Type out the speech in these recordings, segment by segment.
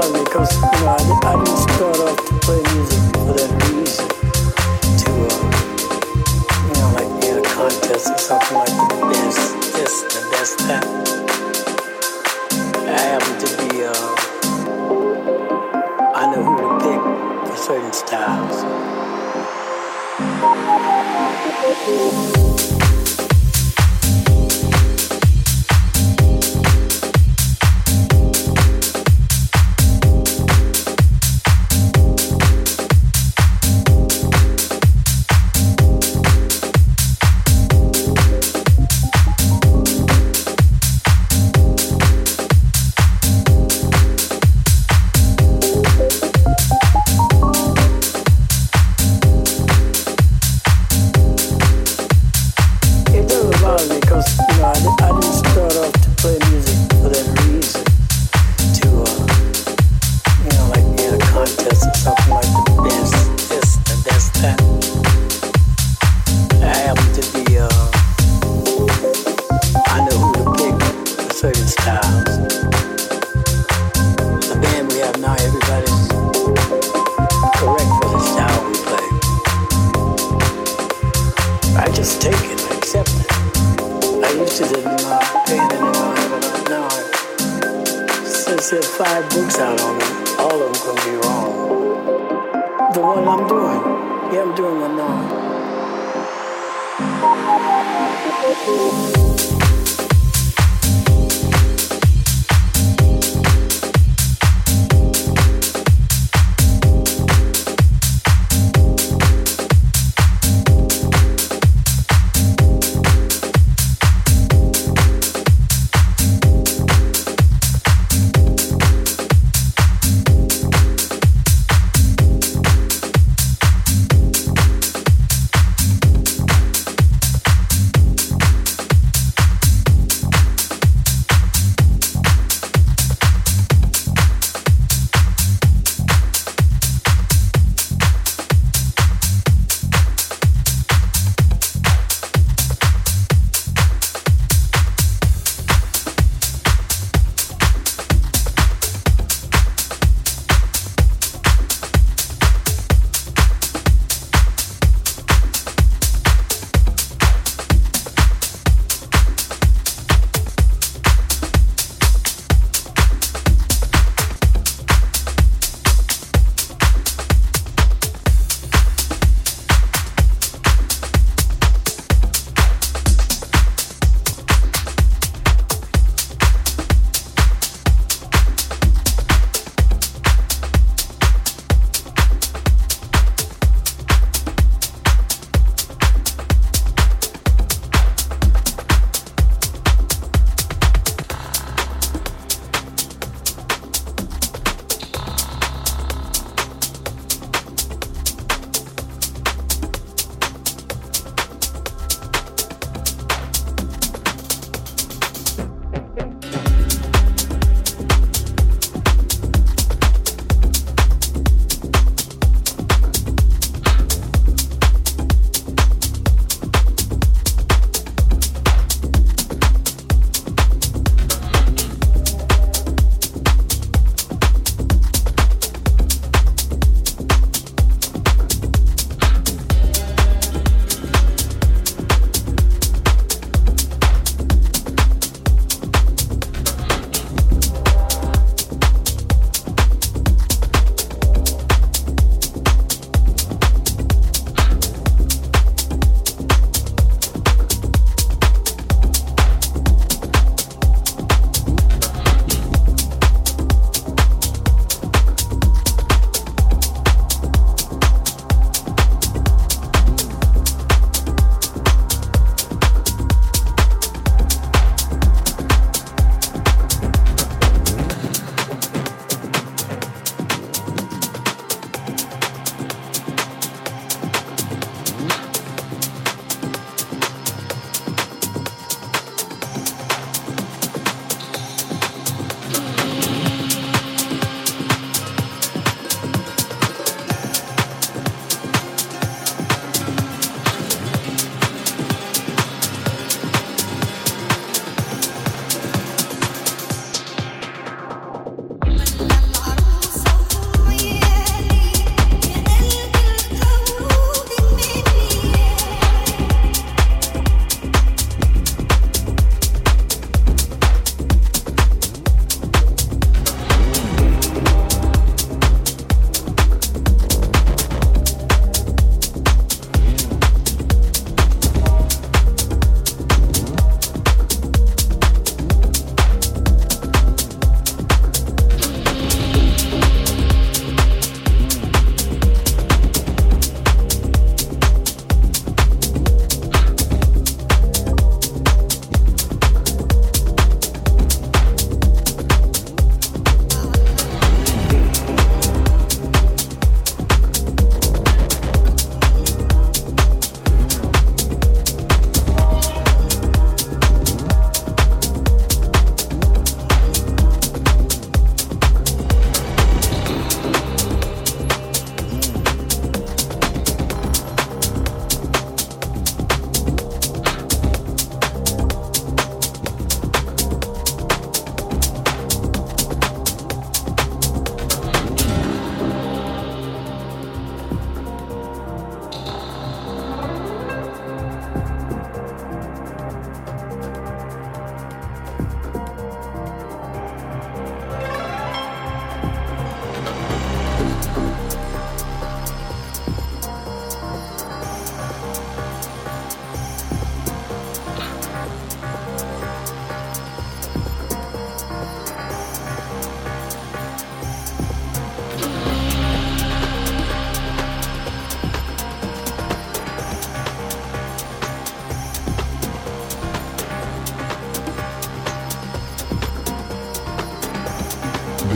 because you know I, I didn't start.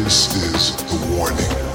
This is the warning.